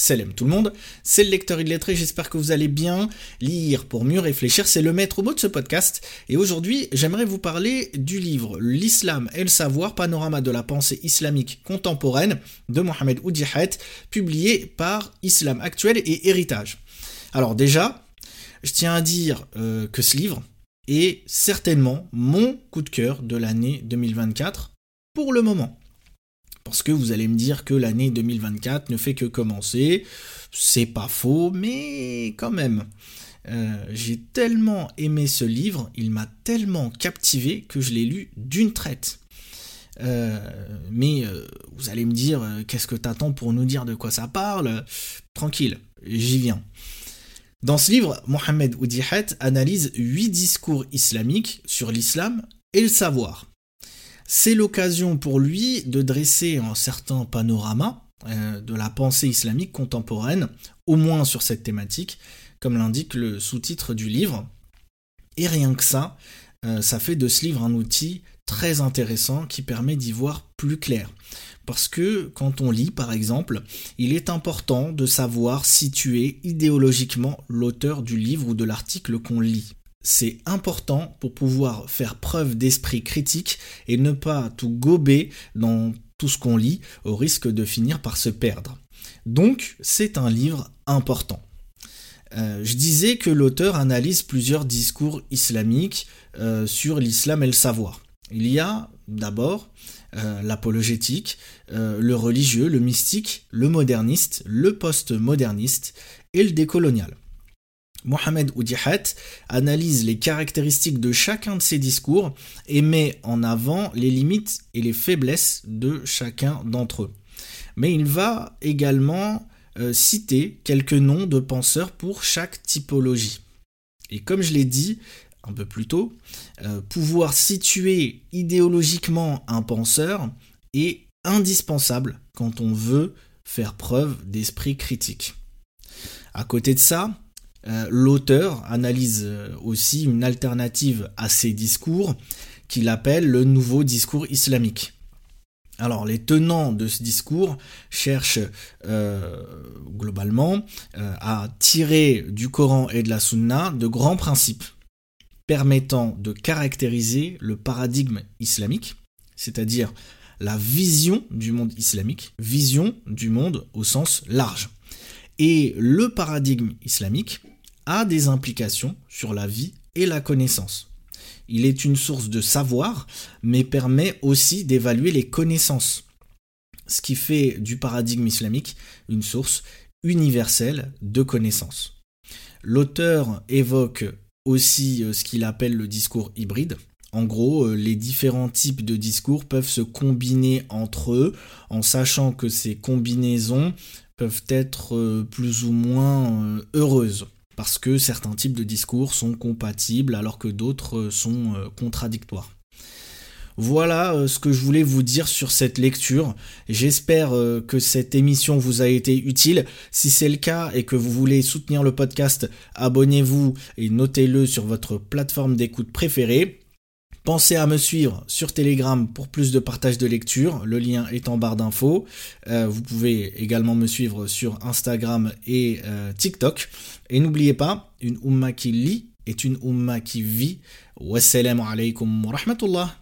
Salam tout le monde, c'est le lecteur illettré, j'espère que vous allez bien. Lire pour mieux réfléchir, c'est le maître mot de ce podcast. Et aujourd'hui, j'aimerais vous parler du livre L'Islam et le savoir, panorama de la pensée islamique contemporaine de Mohamed Oudihat, publié par Islam Actuel et Héritage. Alors déjà, je tiens à dire euh, que ce livre est certainement mon coup de cœur de l'année 2024 pour le moment. Parce que vous allez me dire que l'année 2024 ne fait que commencer. C'est pas faux, mais quand même. Euh, j'ai tellement aimé ce livre, il m'a tellement captivé que je l'ai lu d'une traite. Euh, mais euh, vous allez me dire, qu'est-ce que t'attends pour nous dire de quoi ça parle? Tranquille, j'y viens. Dans ce livre, Mohamed Oudihat analyse huit discours islamiques sur l'islam et le savoir. C'est l'occasion pour lui de dresser un certain panorama euh, de la pensée islamique contemporaine, au moins sur cette thématique, comme l'indique le sous-titre du livre. Et rien que ça, euh, ça fait de ce livre un outil très intéressant qui permet d'y voir plus clair. Parce que quand on lit, par exemple, il est important de savoir situer idéologiquement l'auteur du livre ou de l'article qu'on lit c'est important pour pouvoir faire preuve d'esprit critique et ne pas tout gober dans tout ce qu'on lit au risque de finir par se perdre. Donc c'est un livre important. Euh, je disais que l'auteur analyse plusieurs discours islamiques euh, sur l'islam et le savoir. Il y a d'abord euh, l'apologétique, le religieux, le mystique, le moderniste, le postmoderniste et le décolonial. Mohamed Oudihat analyse les caractéristiques de chacun de ces discours et met en avant les limites et les faiblesses de chacun d'entre eux. Mais il va également euh, citer quelques noms de penseurs pour chaque typologie. Et comme je l'ai dit un peu plus tôt, euh, pouvoir situer idéologiquement un penseur est indispensable quand on veut faire preuve d'esprit critique. À côté de ça, euh, l'auteur analyse euh, aussi une alternative à ces discours qu'il appelle le nouveau discours islamique. Alors les tenants de ce discours cherchent euh, globalement à tirer du Coran et de la Sunna de grands principes permettant de caractériser le paradigme islamique, c'est-à-dire la vision du monde islamique, vision du monde au sens large. Et le paradigme islamique a des implications sur la vie et la connaissance. Il est une source de savoir, mais permet aussi d'évaluer les connaissances, ce qui fait du paradigme islamique une source universelle de connaissances. L'auteur évoque aussi euh, ce qu'il appelle le discours hybride. En gros, euh, les différents types de discours peuvent se combiner entre eux en sachant que ces combinaisons peuvent être euh, plus ou moins heureuses parce que certains types de discours sont compatibles alors que d'autres euh, sont euh, contradictoires. Voilà euh, ce que je voulais vous dire sur cette lecture. J'espère que cette émission vous a été utile. Si c'est le cas et que vous voulez soutenir le podcast, abonnez-vous et notez-le sur votre plateforme d'écoute préférée. Pensez à me suivre sur Telegram pour plus de partage de lecture. Le lien est en barre d'infos. Euh, vous pouvez également me suivre sur Instagram et euh, TikTok. Et n'oubliez pas, une umma qui lit est une umma qui vit. Wassalamu alaikum wa rahmatullah.